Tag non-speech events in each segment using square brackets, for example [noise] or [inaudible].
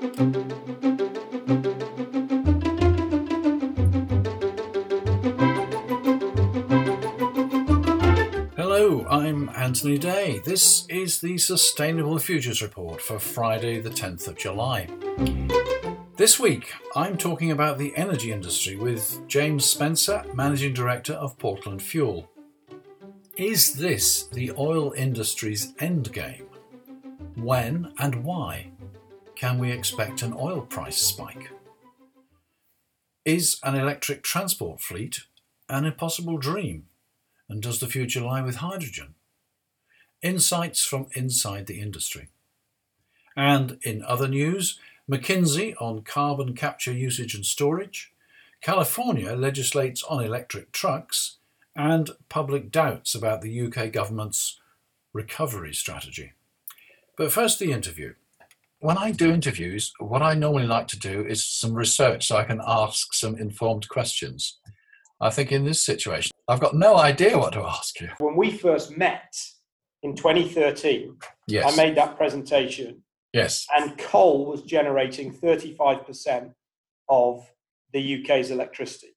Hello, I'm Anthony Day. This is the Sustainable Futures Report for Friday, the 10th of July. This week, I'm talking about the energy industry with James Spencer, Managing Director of Portland Fuel. Is this the oil industry's endgame? When and why can we expect an oil price spike? Is an electric transport fleet an impossible dream? And does the future lie with hydrogen? Insights from inside the industry. And in other news, McKinsey on carbon capture usage and storage, California legislates on electric trucks, and public doubts about the UK government's recovery strategy. But first, the interview. When I do interviews, what I normally like to do is some research so I can ask some informed questions. I think in this situation, I've got no idea what to ask you. When we first met in 2013, Yes. I made that presentation, yes. and coal was generating 35% of the UK's electricity,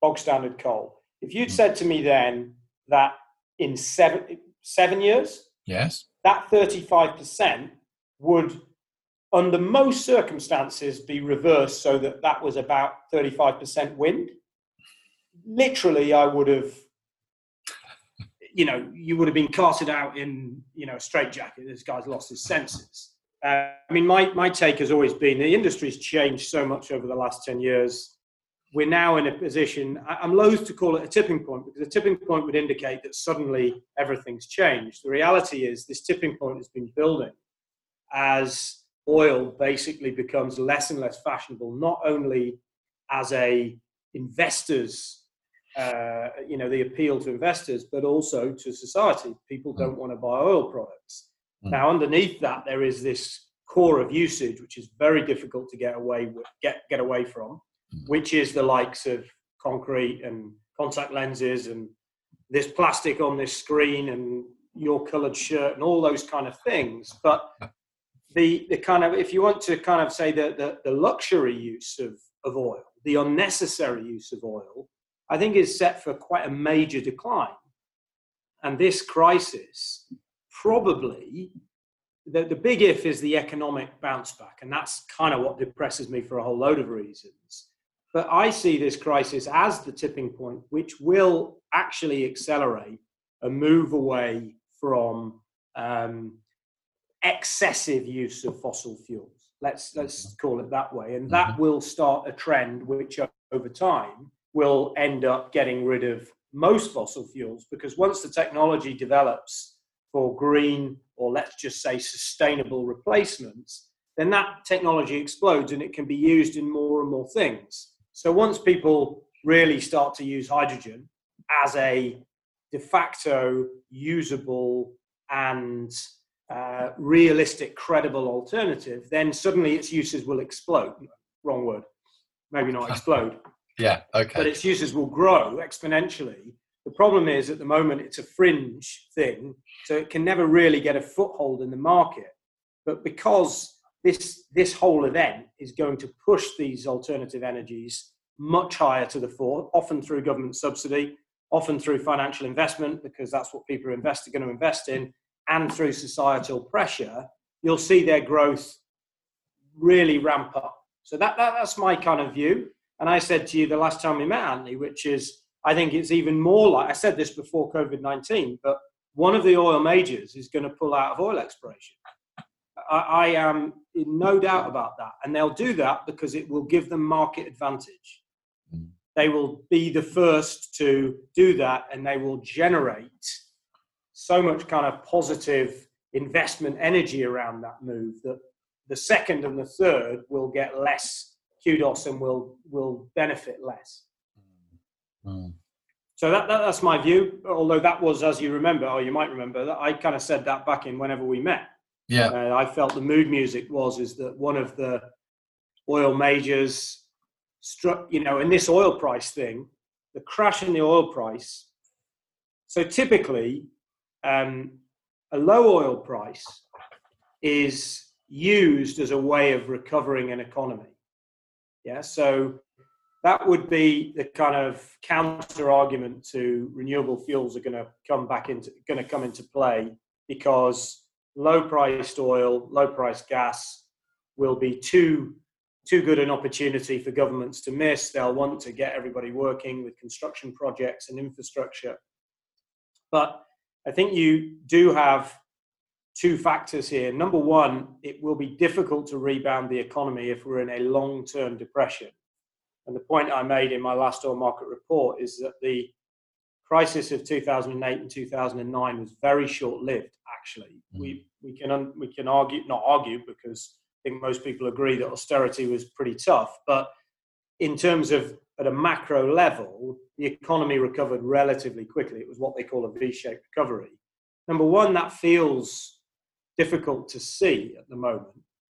bog standard coal. If you'd Mm. said to me then that in seven, seven years, Yes. that 35% would, under most circumstances, be reversed so that that was about 35% wind. Literally, I would have, you know, you would have been carted out in, you know, a straitjacket. This guy's lost his senses. Uh, I mean, my, my take has always been the industry's changed so much over the last 10 years. We're now in a position, I'm loath to call it a tipping point because a tipping point would indicate that suddenly everything's changed. The reality is, this tipping point has been building as oil basically becomes less and less fashionable, not only as a investors, uh, you know, the appeal to investors, but also to society. People don't want to buy oil products. Mm. Now, underneath that, there is this core of usage, which is very difficult to get away with, get get away from, Mm. which is the likes of concrete and contact lenses and this plastic on this screen and your coloured shirt and all those kind of things. But the the kind of if you want to kind of say the the, the luxury use of, of oil, the unnecessary use of oil, I think is set for quite a major decline. And this crisis probably the, the big if is the economic bounce back, and that's kind of what depresses me for a whole load of reasons. But I see this crisis as the tipping point, which will actually accelerate a move away from um, excessive use of fossil fuels. Let's let's mm-hmm. call it that way, and that mm-hmm. will start a trend which, uh, over time, will end up getting rid of most fossil fuels because once the technology develops for green or let's just say sustainable replacements, then that technology explodes and it can be used in more and more things. So once people really start to use hydrogen as a de facto usable and uh, realistic, credible alternative, then suddenly its uses will explode. Wrong word. Maybe not [laughs] explode, Yeah. Okay. but its uses will grow exponentially. The problem is at the moment it's a fringe thing, so it can never really get a foothold in the market. But because this this whole event is going to push these alternative energies much higher to the fore, often through government subsidy, often through financial investment, because that's what people are invest, going to invest in, and through societal pressure, you'll see their growth really ramp up. So that, that that's my kind of view. And I said to you the last time we met, Anthony, which is I think it's even more like I said this before COVID 19, but one of the oil majors is going to pull out of oil exploration. I, I am in no doubt about that. And they'll do that because it will give them market advantage. Mm. They will be the first to do that and they will generate so much kind of positive investment energy around that move that the second and the third will get less kudos and will will benefit less. Mm. So that, that that's my view. Although that was, as you remember, or you might remember, that I kind of said that back in whenever we met. Yeah. Uh, I felt the mood music was is that one of the oil majors struck, you know, in this oil price thing, the crash in the oil price. So typically, um, a low oil price is used as a way of recovering an economy. Yeah, so that would be the kind of counter argument to renewable fuels are going to come back into going to come into play because low priced oil, low priced gas will be too too good an opportunity for governments to miss. They'll want to get everybody working with construction projects and infrastructure. But I think you do have two factors here. Number one, it will be difficult to rebound the economy if we're in a long term depression. And the point I made in my last oil market report is that the crisis of 2008 and 2009 was very short lived, actually. Mm. We, we, can, we can argue, not argue, because I think most people agree that austerity was pretty tough. But in terms of at a macro level, the economy recovered relatively quickly. It was what they call a V shaped recovery. Number one, that feels difficult to see at the moment.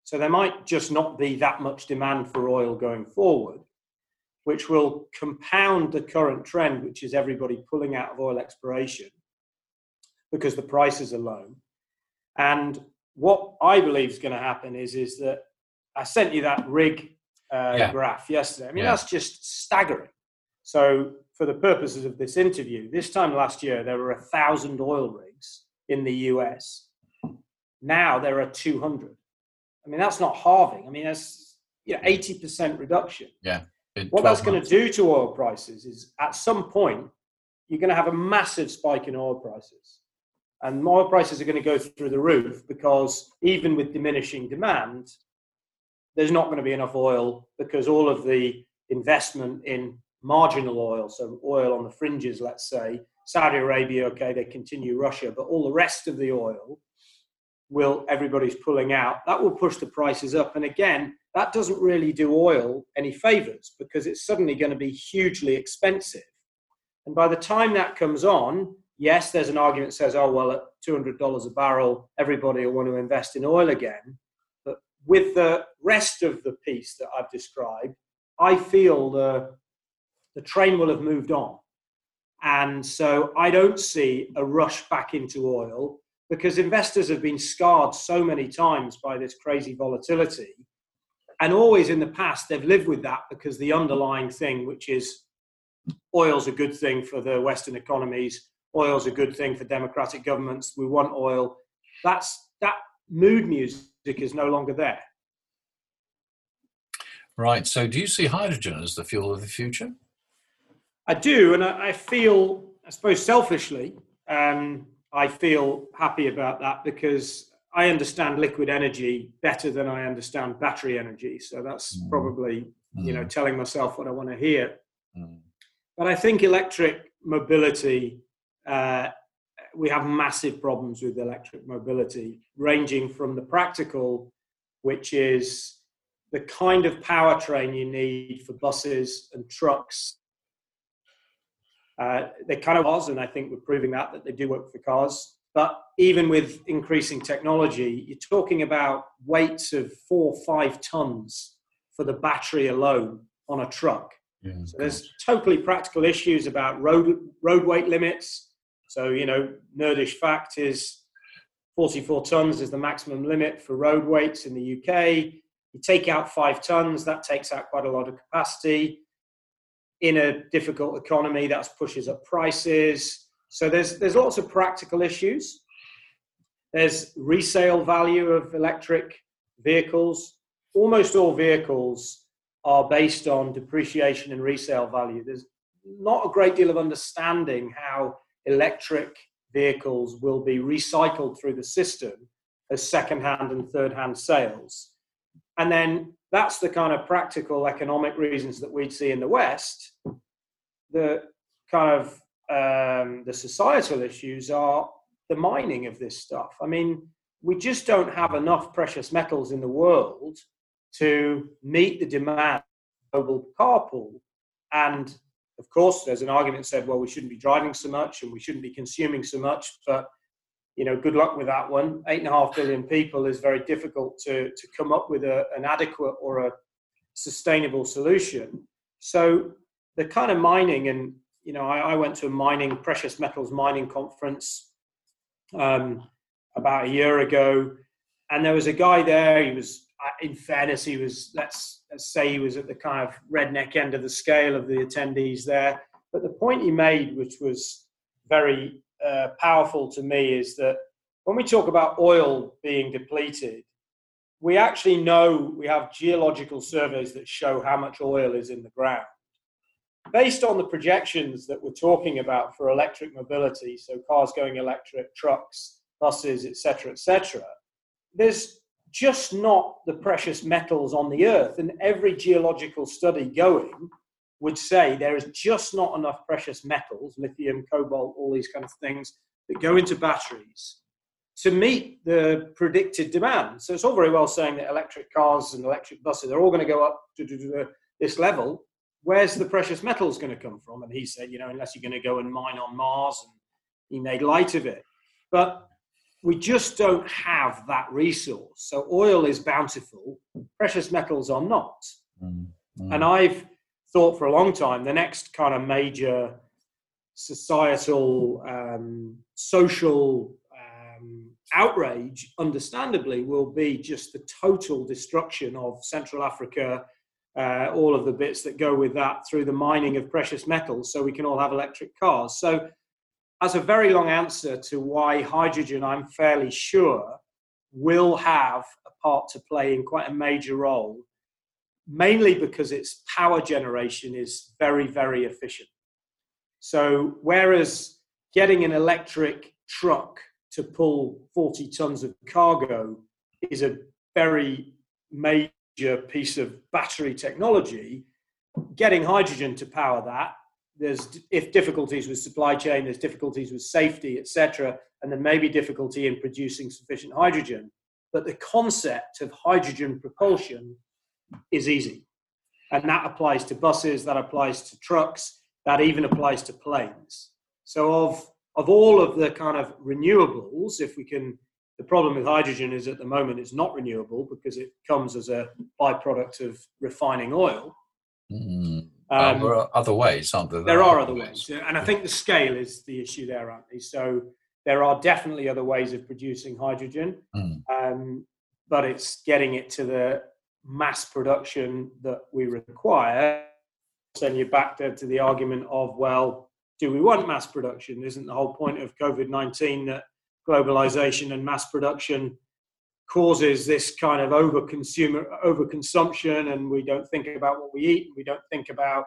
So there might just not be that much demand for oil going forward, which will compound the current trend, which is everybody pulling out of oil exploration because the prices are low. And what I believe is going to happen is is that I sent you that rig uh, yeah. graph yesterday. I mean, yeah. that's just staggering. So, for the purposes of this interview, this time last year there were a thousand oil rigs in the US. Now there are 200. I mean, that's not halving. I mean, that's you know, 80% reduction. Yeah. What that's going to do to oil prices is at some point, you're going to have a massive spike in oil prices and oil prices are going to go through the roof because even with diminishing demand, there's not going to be enough oil because all of the investment in marginal oil, so oil on the fringes, let's say, Saudi Arabia, okay, they continue Russia, but all the rest of the oil will everybody's pulling out. That will push the prices up. And again, that doesn't really do oil any favors because it's suddenly going to be hugely expensive. And by the time that comes on, yes, there's an argument that says, oh, well, at $200 a barrel, everybody will want to invest in oil again. With the rest of the piece that I've described, I feel the, the train will have moved on. And so I don't see a rush back into oil because investors have been scarred so many times by this crazy volatility. And always in the past, they've lived with that because the underlying thing, which is oil's a good thing for the Western economies, oil's a good thing for democratic governments. We want oil. That's that mood music is no longer there. Right. So, do you see hydrogen as the fuel of the future? I do, and I, feel, I suppose, selfishly, um, I feel happy about that because I understand liquid energy better than I understand battery energy. So that's mm. probably, mm. you know, mm. telling myself what I want to hear. Mm. But I think electric mobility uh, we have massive problems with electric mobility, ranging from the practical, which is the kind of powertrain you need for buses and trucks. Uh, they kind of was, and I think we're proving that that they do work for cars. But even with increasing technology, you're talking about weights of four, five tons for the battery alone on a truck. Yeah, so there's totally practical issues about road road weight limits, so, you know, nerdish fact is 44 tons is the maximum limit for road weights in the UK. You take out five tons, that takes out quite a lot of capacity. In a difficult economy, that pushes up prices. So there's there's lots of practical issues. There's resale value of electric vehicles. Almost all vehicles are based on depreciation and resale value. There's not a great deal of understanding how electric vehicles will be recycled through the system as second-hand and third-hand sales. And then that's the kind of practical economic reasons that we'd see in the West. The kind of um, the societal issues are the mining of this stuff. I mean, we just don't have enough precious metals in the world to meet the demand global car pool. And of course, there's an argument said, well, we shouldn't be driving so much and we shouldn't be consuming so much, but you know, good luck with that one. Eight and a half billion people is very difficult to, to come up with a, an adequate or a sustainable solution. So the kind of mining, and you know, I, I went to a mining precious metals mining conference um, about a year ago, and there was a guy there. He was, in fairness, he was let's, let's say he was at the kind of redneck end of the scale of the attendees there. But the point he made, which was very uh, powerful to me, is that when we talk about oil being depleted, we actually know we have geological surveys that show how much oil is in the ground. Based on the projections that we're talking about for electric mobility, so cars going electric, trucks, buses, etc., etc., there's just not the precious metals on the earth. And every geological study going would say there is just not enough precious metals, lithium, cobalt, all these kind of things that go into batteries to meet the predicted demand. So it's all very well saying that electric cars and electric buses are all going to go up to, this level. Where's the precious metals going to come from? And he said, you know, unless you're going to go and mine on Mars, and he made light of it. But we just don't have that resource. So oil is bountiful, precious metals are not. Mm, mm. And I've thought for a long time the next kind of major societal, um, social um, outrage, understandably, will be just the total destruction of Central Africa, uh, all of the bits that go with that through the mining of precious metals so we can all have electric cars. So, as a very long answer to why hydrogen, I'm fairly sure, will have a part to play in quite a major role, mainly because its power generation is very, very efficient. So, whereas getting an electric truck to pull 40 tons of cargo is a very major piece of battery technology. Getting hydrogen to power that, there's if difficulties with supply chain, there's difficulties with safety, etc., and there may be difficulty in producing sufficient hydrogen. But the concept of hydrogen propulsion is easy. And that applies to buses, that applies to trucks, that even applies to planes. So, of of all of the kind of renewables, if we can, the problem with hydrogen is at the moment it's not renewable because it comes as a byproduct of refining oil. Mm. Um, there are other ways, aren't there? There, there are, are, other ways. ways. And I think the scale is the issue there, Anthony. So there are definitely other ways of producing hydrogen, mm. um, but it's getting it to the mass production that we require. Send you back to, to the argument of, well, do we want mass production? Isn't the whole point of COVID 19 that globalization and mass production causes this kind of over consumer over consumption and we don't think about what we eat we don't think about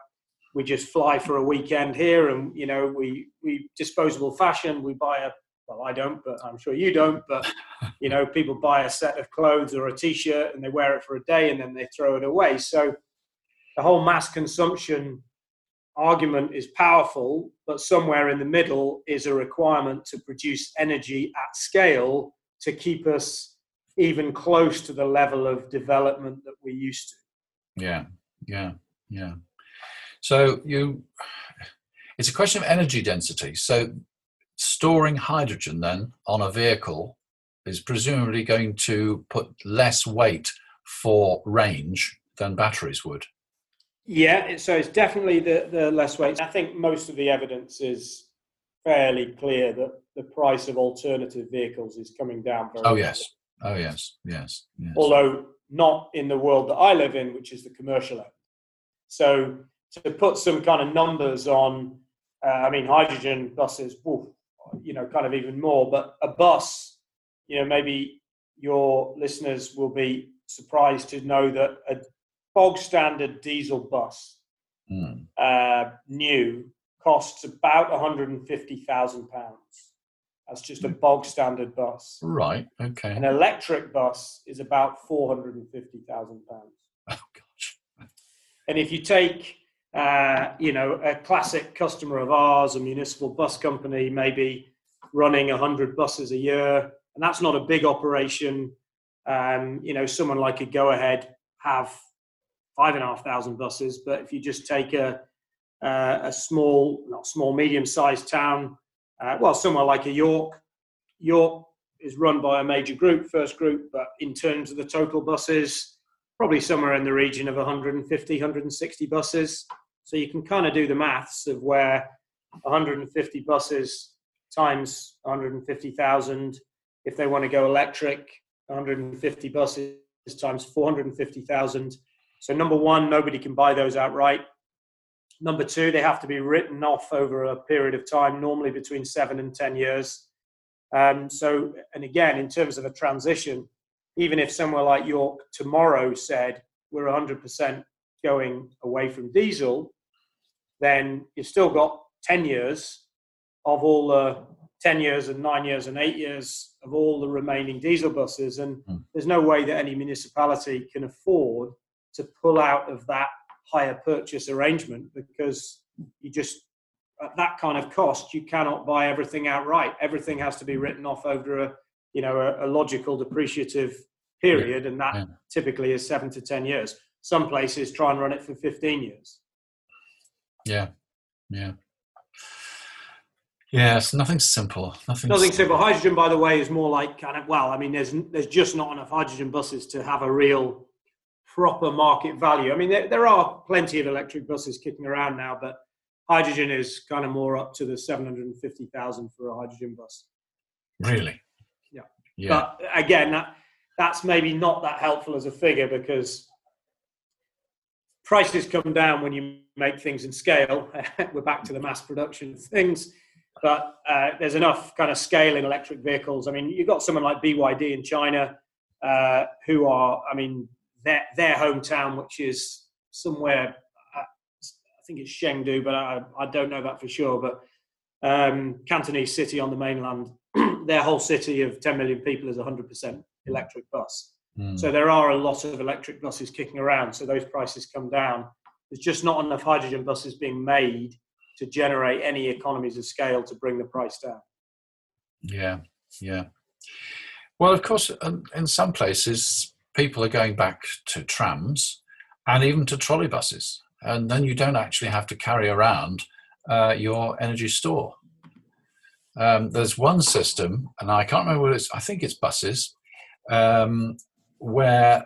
we just fly for a weekend here and you know we we disposable fashion we buy a well i don't but i'm sure you don't but [laughs] you know people buy a set of clothes or a t-shirt and they wear it for a day and then they throw it away. So the whole mass consumption argument is powerful, but somewhere in the middle is a requirement to produce energy at scale to keep us even close to the level of development that we're used to. Yeah, yeah, yeah. So you, it's a question of energy density. So storing hydrogen then on a vehicle is presumably going to put less weight for range than batteries would. Yeah, so it's definitely the, the less weight. I think most of the evidence is fairly clear that the price of alternative vehicles is coming down very Oh, yes. Oh, yes. Yes. yes. Although not in the world that I live in, which is the commercial end. So to put some kind of numbers on, uh, I mean, hydrogen buses, woof, you know, kind of even more, but a bus, you know, maybe your listeners will be surprised to know that a bog standard diesel bus, mm. uh, new, costs about 150,000 pounds. That's just a bog standard bus. Right. Okay. An electric bus is about 450,000 pounds. [laughs] Oh gosh. And if you take, uh, you know, a classic customer of ours, a municipal bus company, maybe running 100 buses a year, and that's not a big operation. Um, you know, someone like a Go Ahead have five and a half thousand buses. But if you just take a uh, a small, not small, medium-sized town, uh, well, somewhere like a York, York is run by a major group, First Group, but in terms of the total buses, probably somewhere in the region of 150, 160 buses. So you can kind of do the maths of where 150 buses times 150,000, if they want to go electric, 150 buses times 450,000. So number one, nobody can buy those outright. Number two, they have to be written off over a period of time, normally between seven and 10 years. Um, so, and again, in terms of a transition, even if somewhere like York tomorrow said we're 100% going away from diesel, then you've still got 10 years of all the 10 years and nine years and eight years of all the remaining diesel buses. And mm. there's no way that any municipality can afford to pull out of that hire purchase arrangement because you just at that kind of cost you cannot buy everything outright everything has to be written off over a you know a, a logical depreciative period yeah. and that yeah. typically is 7 to 10 years some places try and run it for 15 years yeah yeah Yes, nothing simple. Nothing, nothing simple. Hydrogen, by the way, is more like kind of well. I mean, there's there's just not enough hydrogen buses to have a real proper market value. I mean, there, there are plenty of electric buses kicking around now, but hydrogen is kind of more up to the 750,000 for a hydrogen bus. Really? Yeah. yeah. But again, that, that's maybe not that helpful as a figure because prices come down when you make things in scale. [laughs] We're back to the mass production of things. But uh, there's enough kind of scale in electric vehicles. I mean, you've got someone like BYD in China uh, who are, I mean, their their hometown, which is somewhere uh, I think it's Chengdu, but I, I don't know that for sure. But um, Cantonese city on the mainland, [clears throat] their whole city of 10 million people is 100% electric bus. Mm. So there are a lot of electric buses kicking around. So those prices come down. There's just not enough hydrogen buses being made to generate any economies of scale to bring the price down. Yeah, yeah. Well, of course, um, in some places, people are going back to trams and even to trolley buses. And then you don't actually have to carry around uh, your energy store. Um, there's one system, and I can't remember what it's, I think it's buses, um, where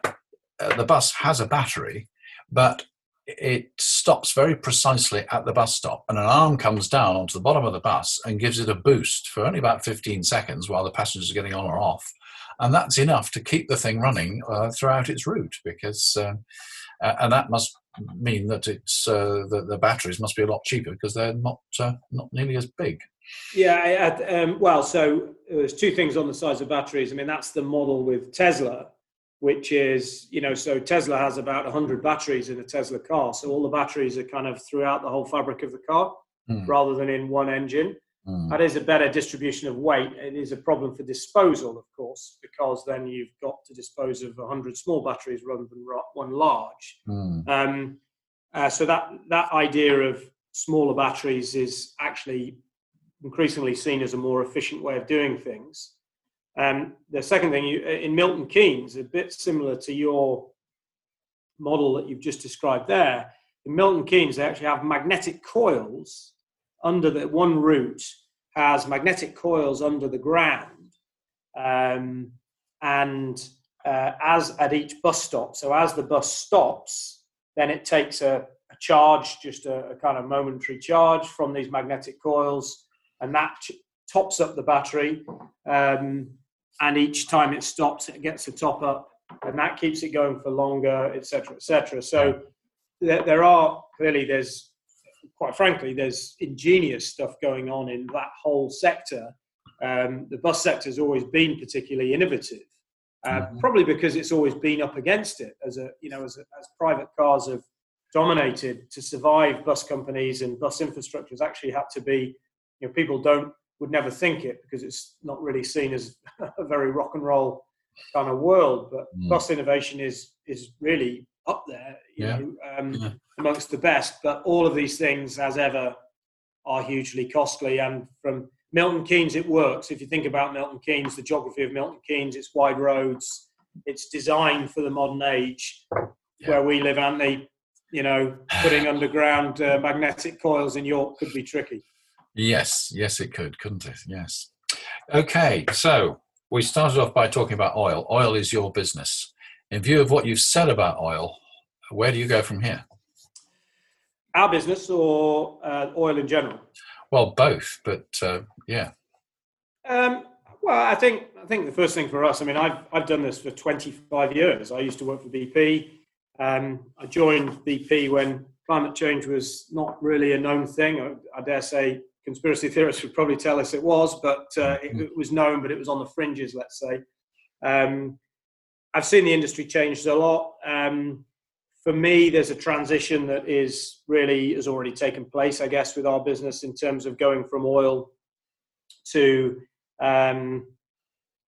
uh, the bus has a battery, but it stops very precisely at the bus stop, and an arm comes down onto the bottom of the bus and gives it a boost for only about 15 seconds while the passengers are getting on or off and that's enough to keep the thing running uh, throughout its route because uh, and that must mean that it's uh, the, the, batteries must be a lot cheaper because they're not uh, not nearly as big. Yeah um, well so there's two things on the size of batteries. I mean that's the model with tesla which is you know so tesla has about 100 batteries in a tesla car. So all the batteries are kind of throughout the whole fabric of the car mm. rather than in one engine Mm. That is a better distribution of weight. It is a problem for disposal, of course, because then you've got to dispose of 100 small batteries rather than one large. Mm. Um, uh, so that that idea of smaller batteries is actually increasingly seen as a more efficient way of doing things. Um, the second thing, you, in Milton Keynes, a bit similar to your model that you've just described there. In Milton Keynes, they actually have magnetic coils under the one route has magnetic coils under the ground, um, and uh, as at each bus stop. So as the bus stops, then it takes a, a charge, just a, a, kind of momentary charge from these magnetic coils, and that ch- tops up the battery. Um, and each time it stops, it gets a top up, and that keeps it going for longer, etc., etc. So there, there are clearly there's quite frankly, there's ingenious stuff going on in that whole sector. Um, the bus sector has always been particularly innovative, uh, mm-hmm. probably because it's always been up against it. As a you know, as, a, as private cars have dominated to survive, bus companies and bus infrastructures actually had to be. You know, people don't would never think it because it's not really seen as [laughs] a very rock and roll kind of world. But mm. bus innovation is is really up there, you yeah. know, um, yeah. amongst the best. But all of these things, as ever, are hugely costly. And from Milton Keynes, it works. If you think about Milton Keynes, the geography of Milton Keynes, it's wide roads, it's designed for the modern age yeah. where we live, and they, you know, putting underground uh, magnetic coils in York could be tricky. Yes, yes, it could, couldn't it? Yes. Okay, so we started off by talking about oil. Oil is your business. In view of what you've said about oil, where do you go from here? Our business or uh, oil in general? Well, both, but uh, yeah. Um, Well, I think I think the first thing for us. I mean, I've I've done this for 25 years. I used to work for BP. Um, I joined BP when climate change was not really a known thing. I, I, dare say conspiracy theorists would probably tell us it was, but uh, it, it, was known, but it was on the fringes, let's say. Um, I've seen the industry change a lot. Um, for me, there's a transition that is really has already taken place, I guess, with our business in terms of going from oil to um,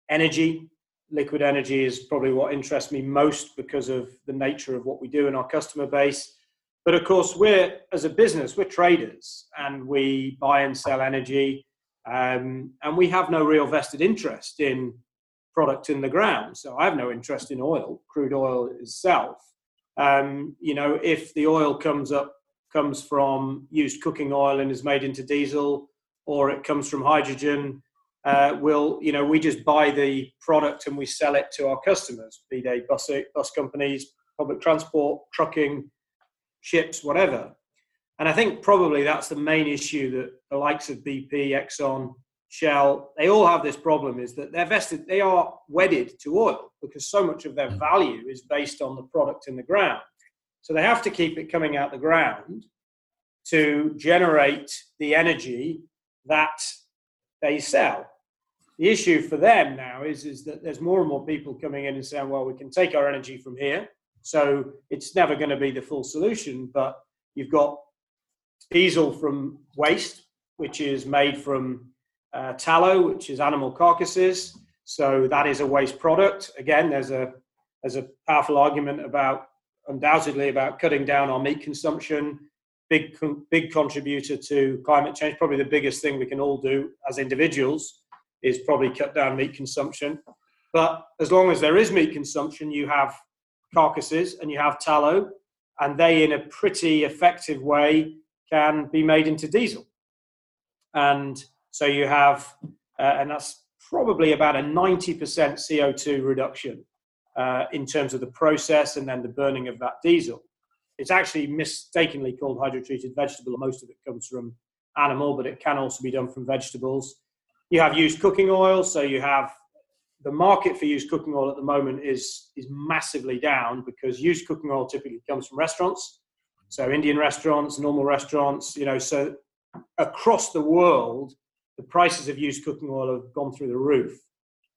energy. Liquid energy is probably what interests me most because of the nature of what we do in our customer base. But of course, we're as a business, we're traders and we buy and sell energy, um, and we have no real vested interest in product in the ground. So I have no interest in oil, crude oil itself. Um, you know, if the oil comes up comes from used cooking oil and is made into diesel, or it comes from hydrogen, uh, we'll you know we just buy the product and we sell it to our customers, be they bus bus companies, public transport, trucking, ships, whatever. And I think probably that's the main issue that the likes of BP, Exxon, Shell, they all have this problem is that they're vested, they are wedded to oil because so much of their mm. value is based on the product in the ground. So they have to keep it coming out the ground to generate the energy that they sell. The issue for them now is, is that there's more and more people coming in and saying, well, we can take our energy from here. So it's never going to be the full solution, but you've got diesel from waste, which is made from uh, tallow, which is animal carcasses. So that is a waste product. Again, there's a there's a powerful argument about undoubtedly about cutting down our meat consumption. Big big contributor to climate change. Probably the biggest thing we can all do as individuals is probably cut down meat consumption. But as long as there is meat consumption, you have carcasses and you have tallow, and they, in a pretty effective way, can be made into diesel. And so you have, uh, and that's probably about a 90% CO2 reduction uh, in terms of the process and then the burning of that diesel. It's actually mistakenly called hydrotreated vegetable. Most of it comes from animal, but it can also be done from vegetables. You have used cooking oil, so you have the market for used cooking oil at the moment is is massively down because used cooking oil typically comes from restaurants, so Indian restaurants, normal restaurants, you know. So across the world, the prices of used cooking oil have gone through the roof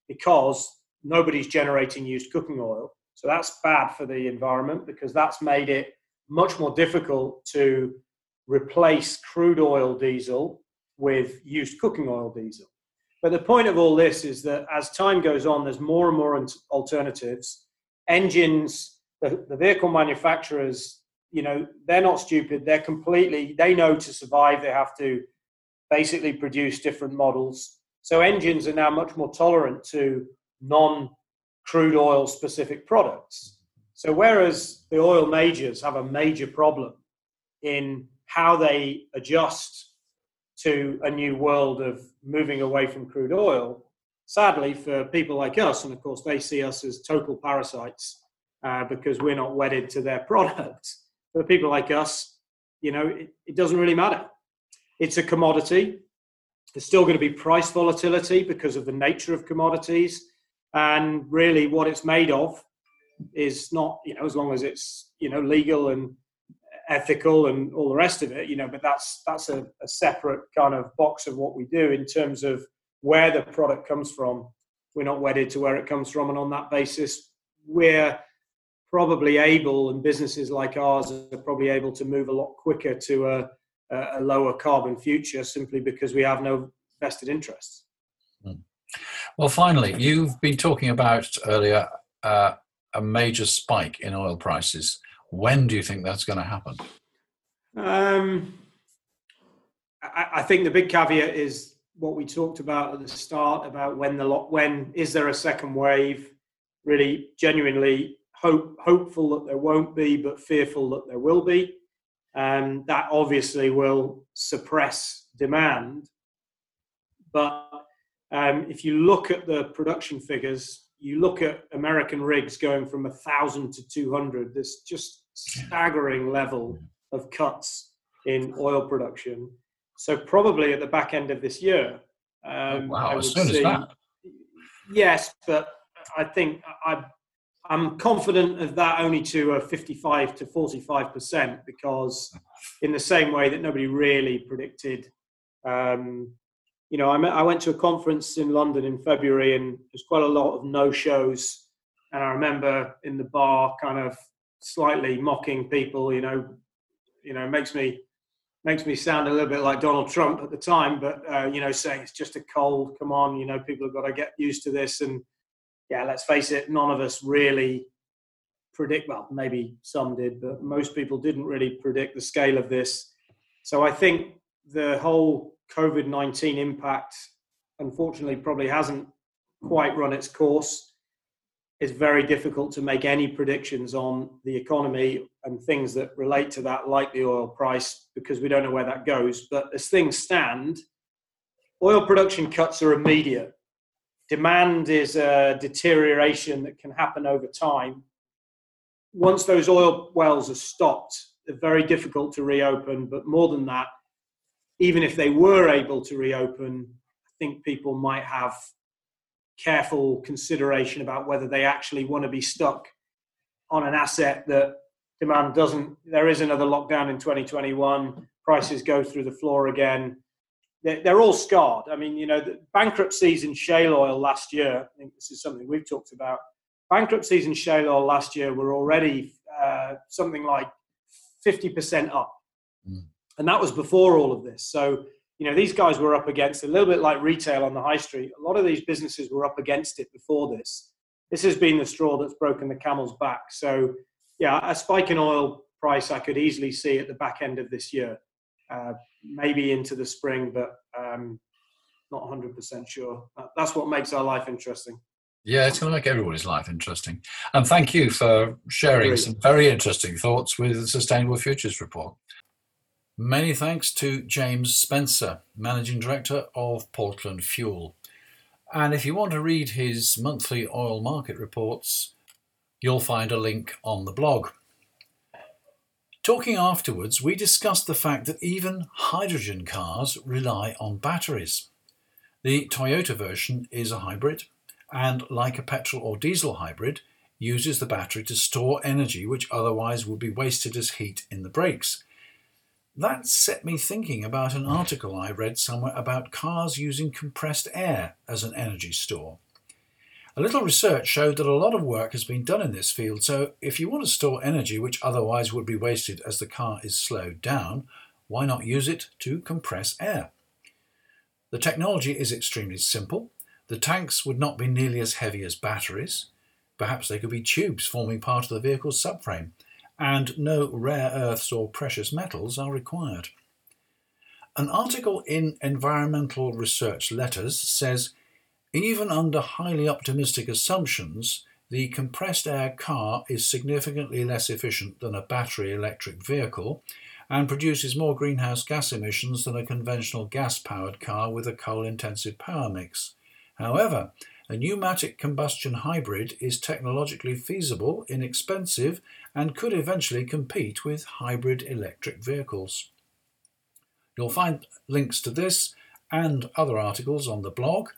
because nobody's generating used cooking oil. So that's bad for the environment because that's made it much more difficult to replace crude oil diesel with used cooking oil diesel. But the point of all this is that as time goes on, there's more and more alternatives. Engines, the, the vehicle manufacturers, you know, they're not stupid. They're completely, they know to survive, they have to basically produce different models. So engines are now much more tolerant to non crude oil specific products. So whereas the oil majors have a major problem in how they adjust to a new world of moving away from crude oil, sadly for people like us, and of course they see us as total parasites uh, because we're not wedded to their [laughs] product. For people like us, you know, it, it doesn't really matter it's a commodity. There's still going to be price volatility because of the nature of commodities. And really, what it's made of is not, you know, as long as it's, you know, legal and ethical and all the rest of it, you know, but that's that's a, a separate kind of box of what we do in terms of where the product comes from. We're not wedded to where it comes from, and on that basis, we're probably able, and businesses like ours are probably able to move a lot quicker to a a lower carbon future simply because we have no vested interests. Hmm. Well, finally, you've been talking about earlier uh, a major spike in oil prices. When do you think that's going to happen? Um, I, I, think the big caveat is what we talked about at the start about when the when is there a second wave? Really, genuinely hope hopeful that there won't be, but fearful that there will be um, that obviously will suppress demand. But um, if you look at the production figures, you look at American rigs going from 1,000 to 200, there's just staggering level of cuts in oil production. So probably at the back end of this year, um, oh, wow, as soon see, as that. yes, but I think I, I'm confident of that only to a 55 to 45 percent because, in the same way that nobody really predicted, um, you know, I, met, I went to a conference in London in February and there's quite a lot of no shows, and I remember in the bar kind of slightly mocking people, you know, you know, makes me makes me sound a little bit like Donald Trump at the time, but uh, you know, saying it's just a cold. Come on, you know, people have got to get used to this. And yeah, let's face it, none of us really predict. Well, maybe some did, but most people didn't really predict the scale of this. So I think the whole COVID nineteen impact, unfortunately, probably hasn't quite run its course it's very difficult to make any predictions on the economy and things that relate to that, like the oil price, because we don't know where that goes. But as things stand, oil production cuts are immediate. Demand is a deterioration that can happen over time. Once those oil wells are stopped, they're very difficult to reopen. But more than that, even if they were able to reopen, I think people might have careful consideration about whether they actually want to be stuck on an asset that demand doesn't there is another lockdown in 2021 prices go through the floor again they're, they're all scarred i mean you know the bankruptcies in shale oil last year i think this is something we've talked about bankruptcies in shale oil last year were already uh, something like 50% up mm. and that was before all of this so you know, these guys were up against a little bit like retail on the high street. A lot of these businesses were up against it before this. This has been the straw that's broken the camel's back. So, yeah, a spike in oil price I could easily see at the back end of this year, uh, maybe into the spring, but um, not 100% sure. That's what makes our life interesting. Yeah, it's going to make everybody's life interesting. And thank you for sharing some very interesting thoughts with the Sustainable Futures Report. Many thanks to James Spencer, Managing Director of Portland Fuel. And if you want to read his monthly oil market reports, you'll find a link on the blog. Talking afterwards, we discussed the fact that even hydrogen cars rely on batteries. The Toyota version is a hybrid, and like a petrol or diesel hybrid, uses the battery to store energy which otherwise would be wasted as heat in the brakes that set me thinking about an article I read somewhere about cars using compressed air as an energy store. A little research showed that a lot of work has been done in this field, so if you want to store energy which otherwise would be wasted as the car is slowed down, why not use it to compress air? The technology is extremely simple. The tanks would not be nearly as heavy as batteries. Perhaps they could be tubes forming part of the vehicle's subframe and no rare earths or precious metals are required. An article in Environmental Research Letters says even under highly optimistic assumptions, the compressed air car is significantly less efficient than a battery electric vehicle and produces more greenhouse gas emissions than a conventional gas powered car with a coal intensive power mix. However, a pneumatic combustion hybrid is technologically feasible, inexpensive, and could eventually compete with hybrid electric vehicles. You'll find links to this and other articles on the blog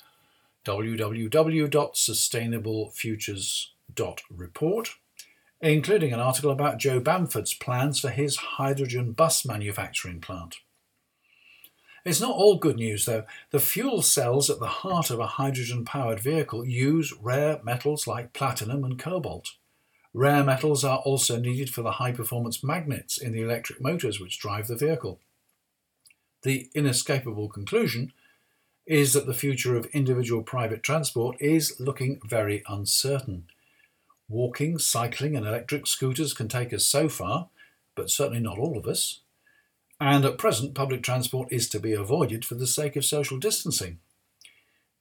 www.sustainablefutures.report, including an article about Joe Bamford's plans for his hydrogen bus manufacturing plant. It's not all good news, though. The fuel cells at the heart of a hydrogen powered vehicle use rare metals like platinum and cobalt. Rare metals are also needed for the high performance magnets in the electric motors which drive the vehicle. The inescapable conclusion is that the future of individual private transport is looking very uncertain. Walking, cycling, and electric scooters can take us so far, but certainly not all of us and at present public transport is to be avoided for the sake of social distancing.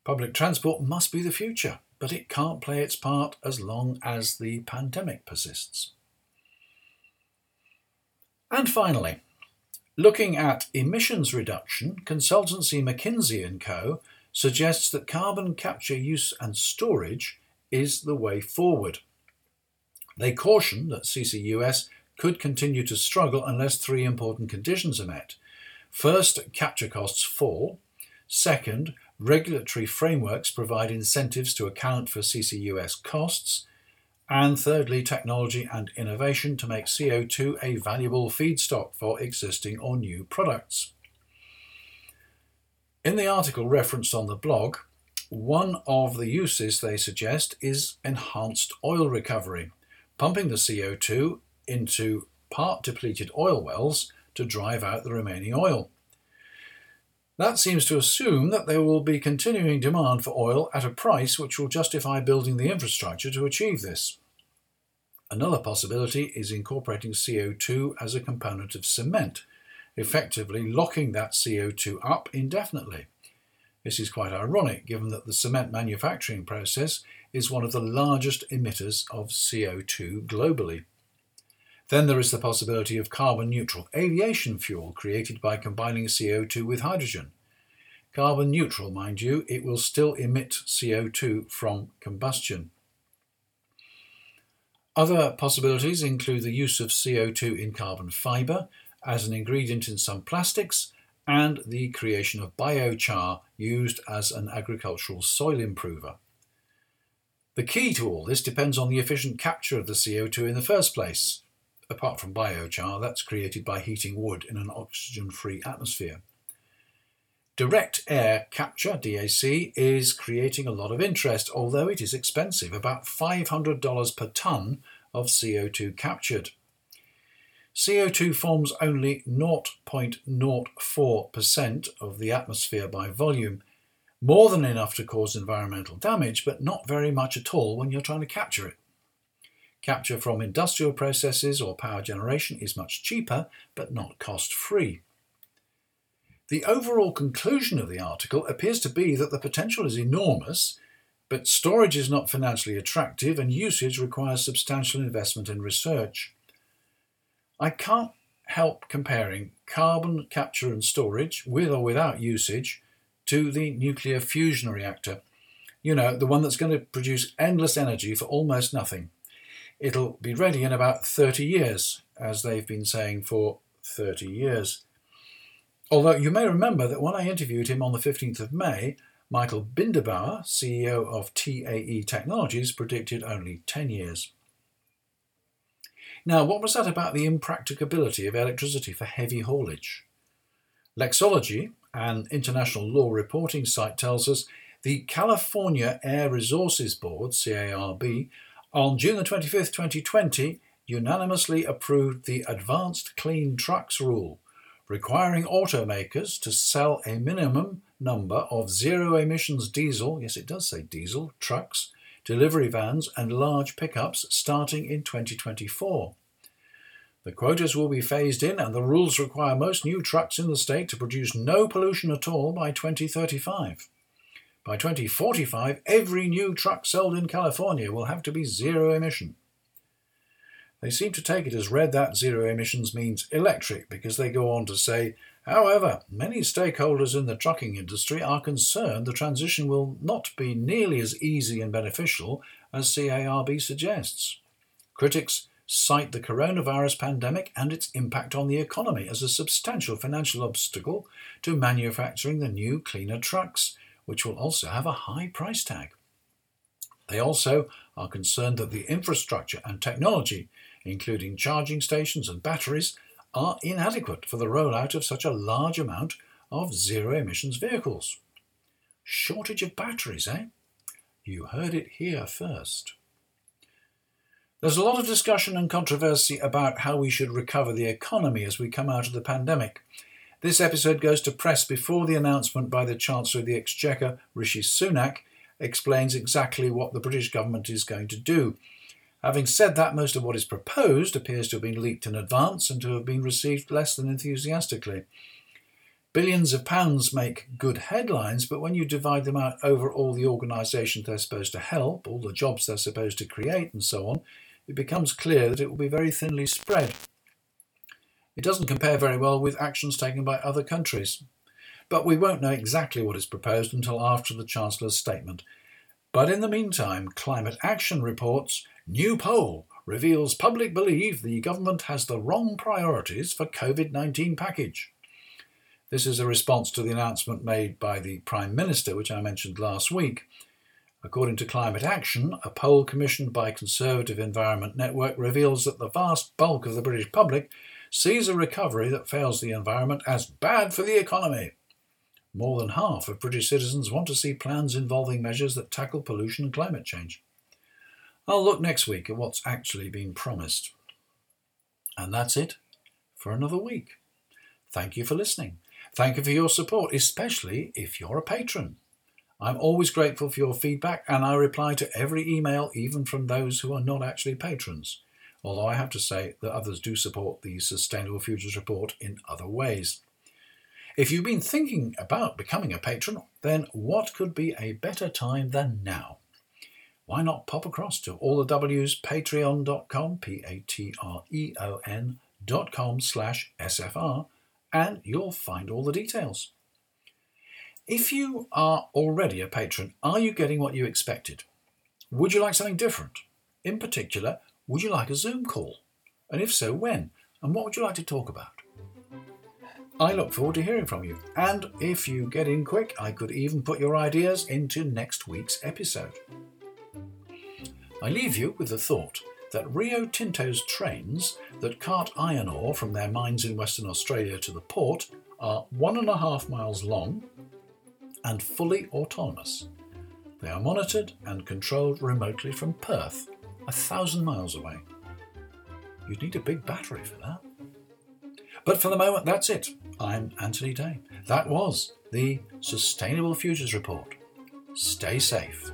Public transport must be the future, but it can't play its part as long as the pandemic persists. And finally, looking at emissions reduction, consultancy McKinsey & Co suggests that carbon capture use and storage is the way forward. They caution that CCUS could continue to struggle unless three important conditions are met. First, capture costs fall. Second, regulatory frameworks provide incentives to account for CCUS costs, and thirdly, technology and innovation to make CO2 a valuable feedstock for existing or new products. In the article referenced on the blog, one of the uses they suggest is enhanced oil recovery, pumping the CO2 into part depleted oil wells to drive out the remaining oil. That seems to assume that there will be continuing demand for oil at a price which will justify building the infrastructure to achieve this. Another possibility is incorporating CO2 as a component of cement, effectively locking that CO2 up indefinitely. This is quite ironic given that the cement manufacturing process is one of the largest emitters of CO2 globally. Then there is the possibility of carbon neutral aviation fuel created by combining CO2 with hydrogen. Carbon neutral, mind you, it will still emit CO2 from combustion. Other possibilities include the use of CO2 in carbon fibre as an ingredient in some plastics and the creation of biochar used as an agricultural soil improver. The key to all this depends on the efficient capture of the CO2 in the first place. Apart from biochar, that's created by heating wood in an oxygen free atmosphere. Direct air capture, DAC, is creating a lot of interest, although it is expensive, about $500 per tonne of CO2 captured. CO2 forms only 0.04% of the atmosphere by volume, more than enough to cause environmental damage, but not very much at all when you're trying to capture it. Capture from industrial processes or power generation is much cheaper, but not cost free. The overall conclusion of the article appears to be that the potential is enormous, but storage is not financially attractive and usage requires substantial investment in research. I can't help comparing carbon capture and storage, with or without usage, to the nuclear fusion reactor. You know, the one that's going to produce endless energy for almost nothing. It'll be ready in about 30 years, as they've been saying for 30 years. Although you may remember that when I interviewed him on the 15th of May, Michael Binderbauer, CEO of TAE Technologies, predicted only 10 years. Now, what was that about the impracticability of electricity for heavy haulage? Lexology, an international law reporting site, tells us the California Air Resources Board, CARB, on June the 25th, 2020, unanimously approved the Advanced Clean Trucks Rule, requiring automakers to sell a minimum number of zero emissions diesel, yes, it does say diesel, trucks, delivery vans, and large pickups starting in 2024. The quotas will be phased in, and the rules require most new trucks in the state to produce no pollution at all by 2035. By 2045, every new truck sold in California will have to be zero emission. They seem to take it as read that zero emissions means electric because they go on to say, however, many stakeholders in the trucking industry are concerned the transition will not be nearly as easy and beneficial as CARB suggests. Critics cite the coronavirus pandemic and its impact on the economy as a substantial financial obstacle to manufacturing the new, cleaner trucks, which will also have a high price tag. They also are concerned that the infrastructure and technology including charging stations and batteries, are inadequate for the rollout of such a large amount of zero emissions vehicles. Shortage of batteries, eh? You heard it here first. There's a lot of discussion and controversy about how we should recover the economy as we come out of the pandemic. This episode goes to press before the announcement by the Chancellor of the Exchequer, Rishi Sunak, explains exactly what the British government is going to do. Having said that, most of what is proposed appears to have been leaked in advance and to have been received less than enthusiastically. Billions of pounds make good headlines, but when you divide them out over all the organisations they're supposed to help, all the jobs they're supposed to create, and so on, it becomes clear that it will be very thinly spread. It doesn't compare very well with actions taken by other countries. But we won't know exactly what is proposed until after the Chancellor's statement. But in the meantime, Climate Action reports New poll reveals public believe the government has the wrong priorities for COVID 19 package. This is a response to the announcement made by the Prime Minister, which I mentioned last week. According to Climate Action, a poll commissioned by Conservative Environment Network reveals that the vast bulk of the British public sees a recovery that fails the environment as bad for the economy. More than half of British citizens want to see plans involving measures that tackle pollution and climate change. I'll look next week at what's actually been promised. And that's it for another week. Thank you for listening. Thank you for your support, especially if you're a patron. I'm always grateful for your feedback and I reply to every email, even from those who are not actually patrons. Although I have to say that others do support the Sustainable Futures Report in other ways. If you've been thinking about becoming a patron, then what could be a better time than now? Why not pop across to all the W's patreon.com, P A T R E O N.com slash SFR and you'll find all the details. If you are already a patron, are you getting what you expected? Would you like something different? In particular, would you like a Zoom call? And if so, when? And what would you like to talk about? I look forward to hearing from you. And if you get in quick, I could even put your ideas into next week's episode. I leave you with the thought that Rio Tinto's trains that cart iron ore from their mines in Western Australia to the port are one and a half miles long and fully autonomous. They are monitored and controlled remotely from Perth, a thousand miles away. You'd need a big battery for that. But for the moment, that's it. I'm Anthony Day. That was the Sustainable Futures Report. Stay safe.